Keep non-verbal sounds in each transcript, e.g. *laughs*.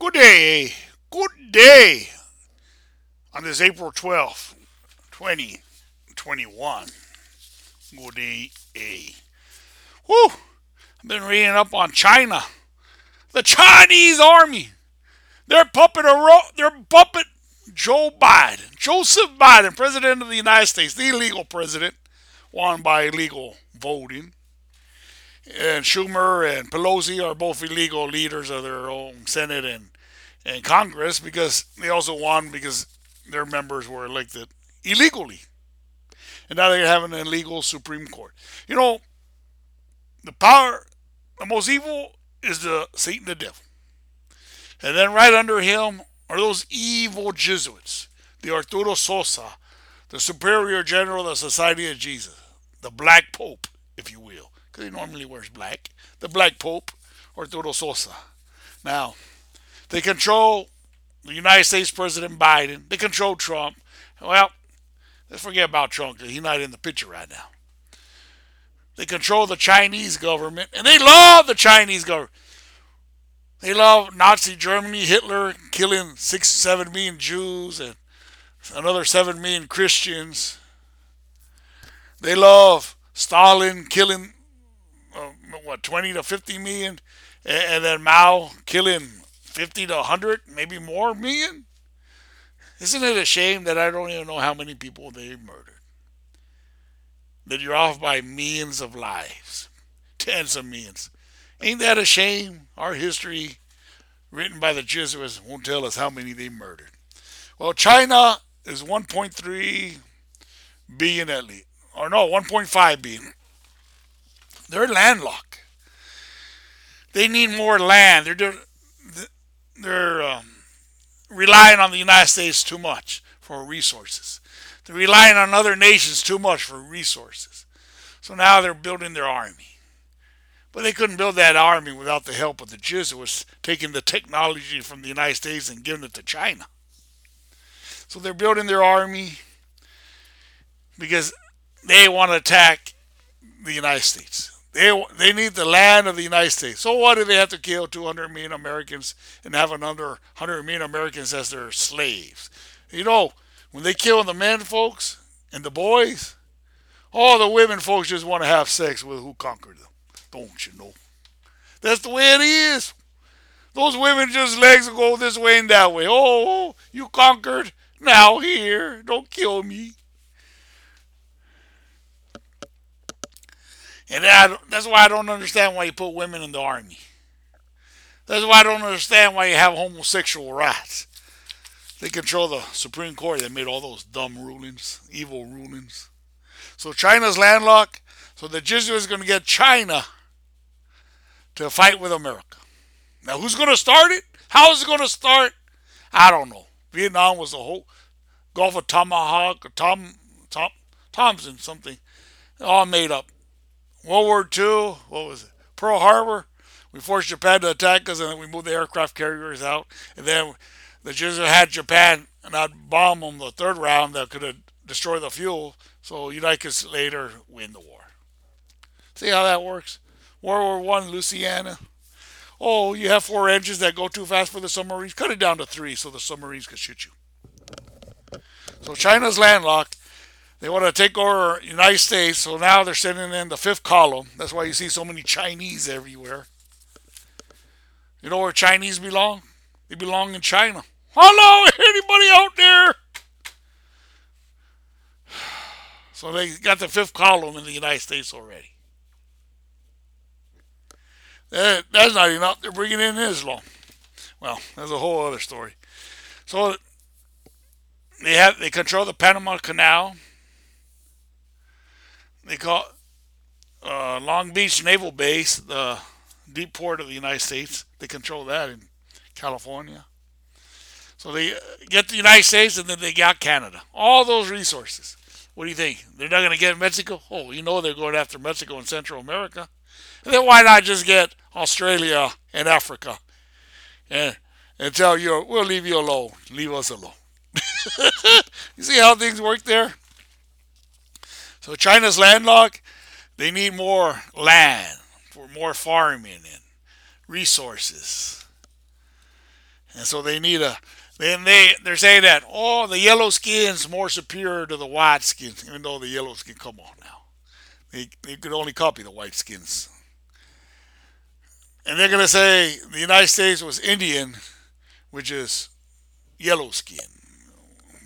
Good day. Good day. On this April 12th, 2021. Good day. Whew. I've been reading up on China. The Chinese army. They're puppet they're puppet Joe Biden. Joseph Biden, President of the United States, the illegal president, won by illegal voting. And Schumer and Pelosi are both illegal leaders of their own Senate and, and Congress because they also won because their members were elected illegally. And now they have an illegal Supreme Court. You know, the power, the most evil is the Satan the devil. And then right under him are those evil Jesuits, the Arturo Sosa, the Superior General of the Society of Jesus, the Black Pope, if you will, because he normally wears black, the Black Pope, Arturo Sosa. Now, they control the United States President Biden. They control Trump. Well, let's forget about Trump he's not in the picture right now. They control the Chinese government, and they love the Chinese government. They love Nazi Germany, Hitler killing six, seven million Jews and another seven million Christians. They love Stalin killing what twenty to fifty million, and, then Mao killing fifty to hundred, maybe more million. Isn't it a shame that I don't even know how many people they murdered? That you're off by millions of lives, *laughs* tens of millions. Ain't that a shame? Our history, written by the Jesuits, won't tell us how many they murdered. Well, China is 1.3 billion at least, or no, 1.5 billion. They're landlocked. They need more land. They're they're um, relying on the United States too much for resources. They're relying on other nations too much for resources. So now they're building their army. But they couldn't build that army without the help of the Jesuits taking the technology from the United States and giving it to China. So they're building their army because they want to attack the United States. They, they need the land of the United States. So what do they have to kill 200 million Americans and have another 100 million Americans as their slaves? You know, when they kill the men folks and the boys, all the women folks just want to have sex with who conquered them. Don't you know? That's the way it is. Those women just legs go this way and that way. Oh, you conquered. Now here, don't kill me. And I, that's why I don't understand why you put women in the army. That's why I don't understand why you have homosexual rights. They control the Supreme Court. They made all those dumb rulings, evil rulings. So China's landlocked. So the Jesuits are going to get China to fight with America. Now, who's going to start it? How is it going to start? I don't know. Vietnam was a whole Gulf of Tomahawk, or Tom, Tom, Thompson, something, all made up. World War II, what was it? Pearl Harbor. We forced Japan to attack us, and then we moved the aircraft carriers out. And then the Jesuits had Japan and not bomb them the third round that could have destroyed the fuel. So United States later win the war. See how that works? World War One, Lusitania. Oh, you have four engines that go too fast for the submarines. Cut it down to three so the submarines can shoot you. So China's landlocked. They want to take over the United States, so now they're sending in the fifth column. That's why you see so many Chinese everywhere. You know where Chinese belong? They belong in China. Hello, anybody out there? *sighs* So they got the fifth column in the United States already. That, that's not enough. They're bringing in Islam. Well, that's a whole other story. So they have they control the Panama Canal. They call uh, Long Beach Naval Base the deep port of the United States. They control that in California. So they get the United States and then they got Canada. All those resources. What do you think? They're not going to get Mexico? Oh, you know they're going after Mexico and Central America. And then why not just get Australia and Africa and and tell you we'll leave you alone. Leave us alone. *laughs* you see how things work there? So China's landlocked. They need more land for more farming and resources. And so they need a. Then they they're saying that oh the yellow skin's more superior to the white skin, even though the yellow skin come on now. They they could only copy the white skins. And they're gonna say the United States was Indian, which is yellow skin.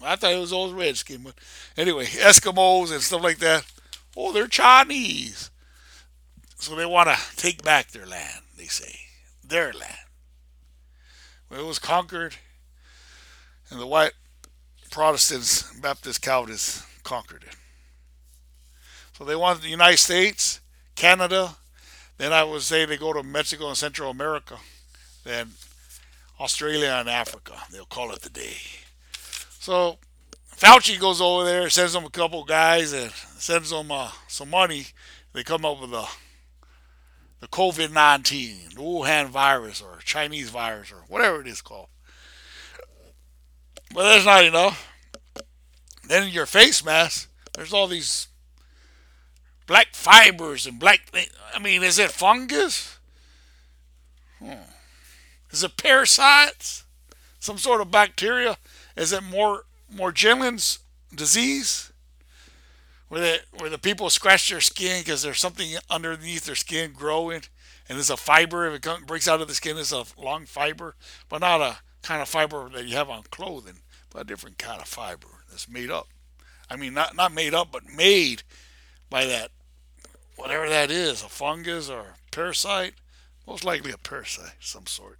I thought it was always redskin, but anyway, Eskimos and stuff like that. Oh, they're Chinese. So they want to take back their land, they say. Their land. Well, it was conquered, and the white Protestants, Baptist Calvinists conquered it. So they want the United States, Canada, then I would say they go to Mexico and Central America, then Australia and Africa. They'll call it the day. So Fauci goes over there, sends them a couple guys, and sends them uh, some money. They come up with the COVID 19, the Wuhan virus, or Chinese virus, or whatever it is called. But that's not enough. Then in your face mask, there's all these black fibers and black. I mean, is it fungus? Hmm. Is it parasites? Some sort of bacteria? Is it more Morgellons disease? where the where the people scratch their skin because there's something underneath their skin growing, and there's a fiber. If it comes, breaks out of the skin, it's a long fiber, but not a kind of fiber that you have on clothing, but a different kind of fiber that's made up. I mean, not not made up, but made by that whatever that is, a fungus or a parasite. Most likely a parasite some sort.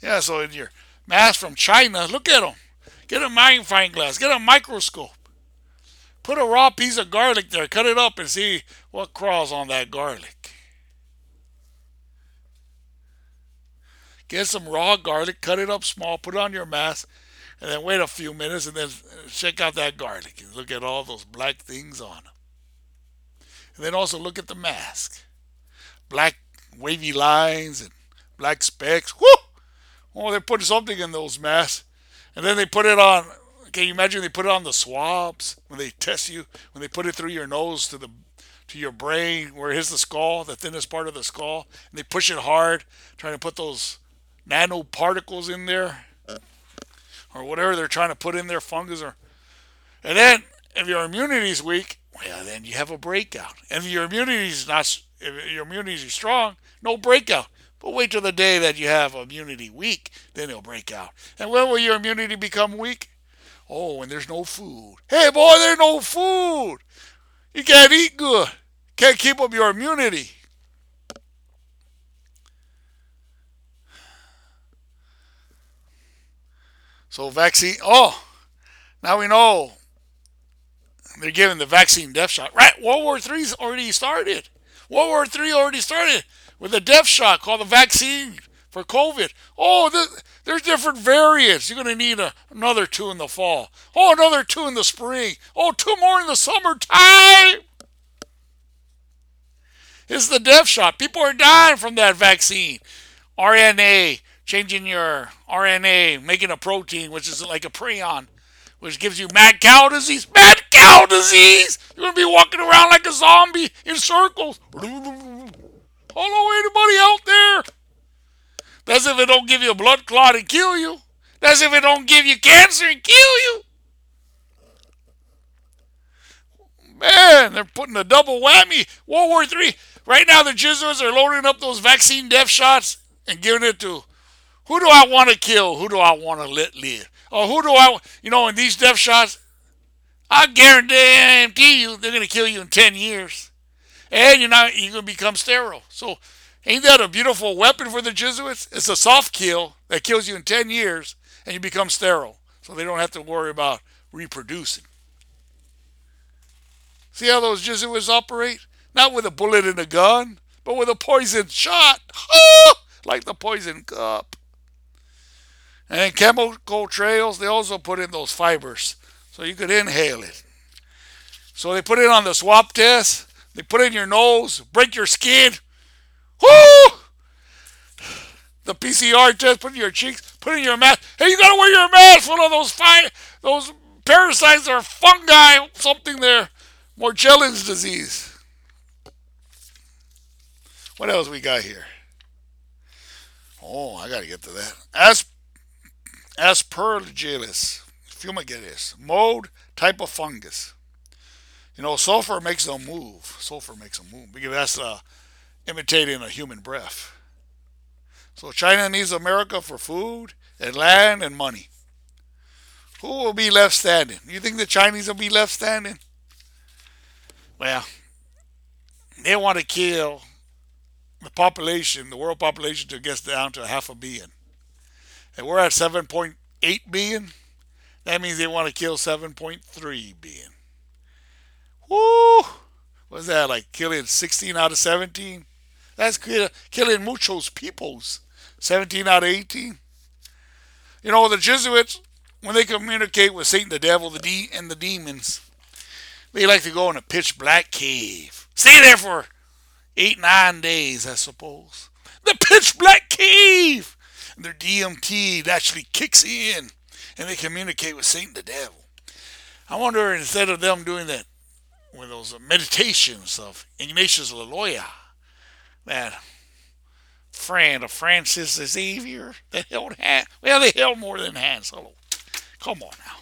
Yeah, so in your mask from China, look at them. Get a magnifying glass. Get a microscope. Put a raw piece of garlic there, cut it up, and see what crawls on that garlic. Get some raw garlic, cut it up small, put it on your mask, and then wait a few minutes and then check out that garlic and look at all those black things on it. And then also look at the mask. Black wavy lines and black specks. Whoo! Oh, they're putting something in those masks. And then they put it on can you imagine they put it on the swabs when they test you, when they put it through your nose to the to your brain, where is the skull, the thinnest part of the skull, and they push it hard, trying to put those nanoparticles in there, or whatever they're trying to put in there, fungus or, and then if your immunity is weak, well then you have a breakout. And if your immunity is not, if your immunity is strong, no breakout. But wait till the day that you have immunity weak, then it'll break out. And when will your immunity become weak? Oh, when there's no food. Hey, boy, there's no food. You can't eat good. Can't keep up your immunity. So vaccine. Oh, now we know they're giving the vaccine death shot. Right, World War III's already started. World War III already started with a death shot called the vaccine for COVID. Oh, the, there's different variants. You're going to need a, another two in the fall. Oh, another two in the spring. Oh, two more in the summertime. It's the death shot. People are dying from that vaccine. RNA, changing your RNA, making a protein, which is like a prion, which gives you mad cow disease. Mad cow disease! You're going to be walking around like a zombie in circles. Hello, anybody out there? That's if it don't give you a blood clot and kill you. That's if it don't give you cancer and kill you. Man, they're putting a double whammy. World War III. Right now, the Jesuits are loading up those vaccine death shots and giving it to who do I want to kill? Who do I want to let live? Or who do I, you know, in these death shots, I guarantee you they're going to kill you in 10 years. And you're not, you're going to become sterile. So Ain't that a beautiful weapon for the Jesuits? It's a soft kill that kills you in 10 years and you become sterile. So they don't have to worry about reproducing. See how those Jesuits operate? Not with a bullet in a gun, but with a poison shot. *laughs* like the poison cup. And chemical trails, they also put in those fibers so you could inhale it. So they put it on the swab test, they put it in your nose, break your skin, Woo! The PCR test, put in your cheeks, put in your mask. Hey, you gotta wear your mask One of those fine, those parasites or fungi, something there. Morgellons disease. What else we got here? Oh, I gotta get to that. As Aspergillus fumigatus, mode, type of fungus. You know, sulfur makes them move. Sulfur makes them move because that's uh, imitating a human breath. So China needs America for food and land and money. Who will be left standing? You think the Chinese will be left standing? Well, they want to kill the population, the world population, to get down to half a billion. And we're at 7.8 billion. That means they want to kill 7.3 billion. Woo! What's that, like killing 16 out of 17? That's killing muchos peoples. 17 out of 18. You know, the Jesuits, when they communicate with Satan, the devil, the de- and the demons, they like to go in a pitch black cave. Stay there for eight, nine days, I suppose. The pitch black cave! And their DMT actually kicks in and they communicate with Satan, the devil. I wonder, instead of them doing that with those meditations of Ignatius Loyola, that friend of Francis Xavier that held hands. Well, they held more than hands. Hello. Come on now.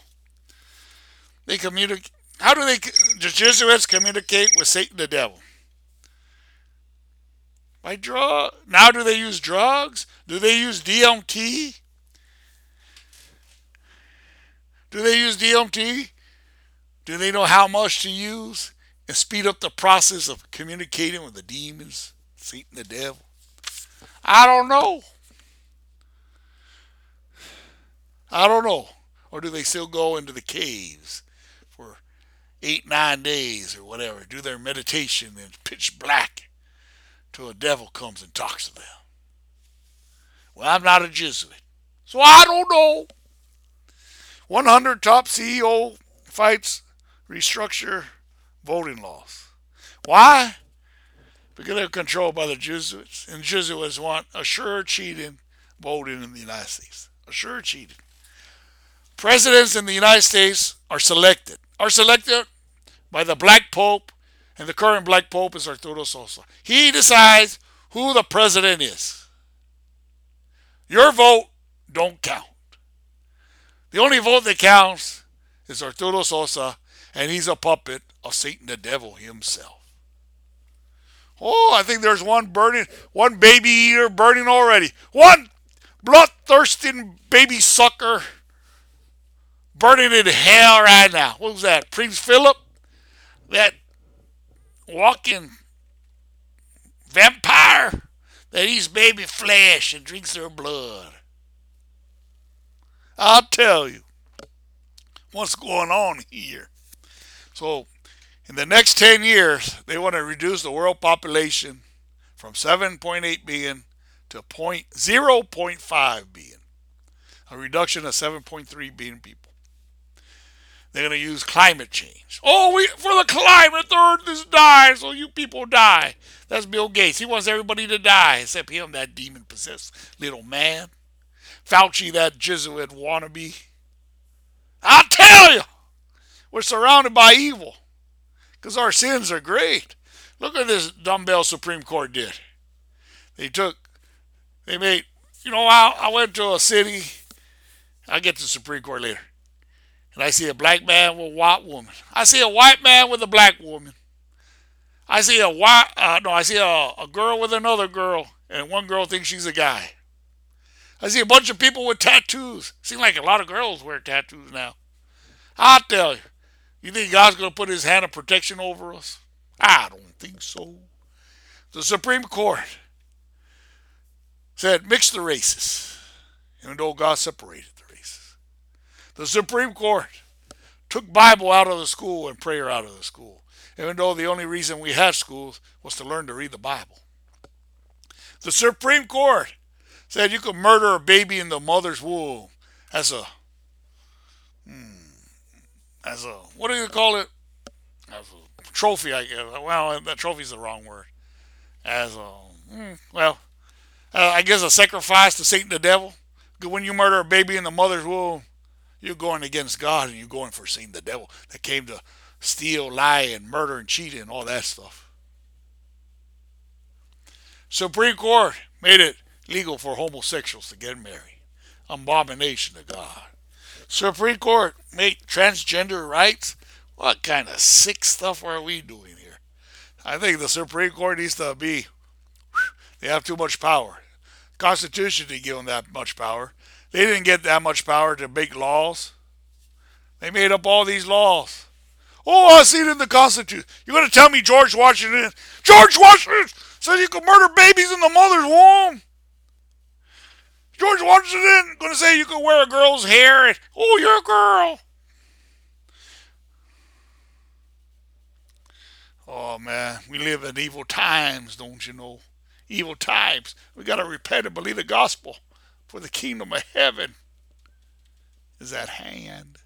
They communicate. How do they, the Jesuits communicate with Satan the devil? By drug. Now do they use drugs? Do they use DMT? Do they use DMT? Do they know how much to use and speed up the process of communicating with the demons, Satan the devil? I don't know. I don't know. Or do they still go into the caves for eight, nine days or whatever, do their meditation in pitch black till a devil comes and talks to them? Well, I'm not a Jesuit, so I don't know. 100 top CEO fights restructure voting laws. Why? because they're controlled by the Jesuits, and Jesuits want a sure cheating voting in the United States. A sure cheating. Presidents in the United States are selected. Are selected by the Black Pope, and the current Black Pope is Arturo Sosa. He decides who the president is. Your vote don't count. The only vote that counts is Arturo Sosa, and he's a puppet of Satan the devil himself. Oh, I think there's one burning, one baby eater burning already. One bloodthirsting baby sucker burning in hell right now. What was that? Prince Philip? That walking vampire that eats baby flesh and drinks their blood. I'll tell you what's going on here. So in the next 10 years, they want to reduce the world population from 7.8 billion to 0.5 billion, a reduction of 7.3 billion people. They're going to use climate change. Oh, we for the climate, the earth is dying, so you people die. That's Bill Gates. He wants everybody to die, except him, that demon possessed little man. Fauci, that Jesuit wannabe. I'll tell you, we're surrounded by evil because our sins are great. Look at this dumbbell Supreme Court did. They took, they made, you know, I, I went to a city, I'll get to the Supreme Court later, and I see a black man with a white woman. I see a white man with a black woman. I see a white, uh, no, I see a, a girl with another girl, and one girl thinks she's a guy. I see a bunch of people with tattoos. Seems like a lot of girls wear tattoos now. I'll tell you. You think God's going to put his hand of protection over us? I don't think so. The Supreme Court said mix the races, even though God separated the races. The Supreme Court took Bible out of the school and prayer out of the school, even though the only reason we had schools was to learn to read the Bible. The Supreme Court said you could murder a baby in the mother's womb as a hmm, as a what do you call it? As a trophy, I guess. Well, that trophy's the wrong word. As a hmm, well, uh, I guess a sacrifice to Satan the devil. When you murder a baby in the mother's womb, you're going against God and you're going for Satan the devil that came to steal, lie, and murder and cheat and all that stuff. Supreme Court made it legal for homosexuals to get married. Abomination to God. Supreme Court make transgender rights? What kind of sick stuff are we doing here? I think the Supreme Court needs to be. They have too much power. Constitution didn't give them that much power. They didn't get that much power to make laws. They made up all these laws. Oh, I see it in the Constitution. You're going to tell me George Washington? George Washington said you could murder babies in the mother's womb. George Washington going to say you can wear a girl's hair. And, oh, you're a girl. Oh man, we live in evil times, don't you know? Evil times. We got to repent and believe the gospel, for the kingdom of heaven is at hand.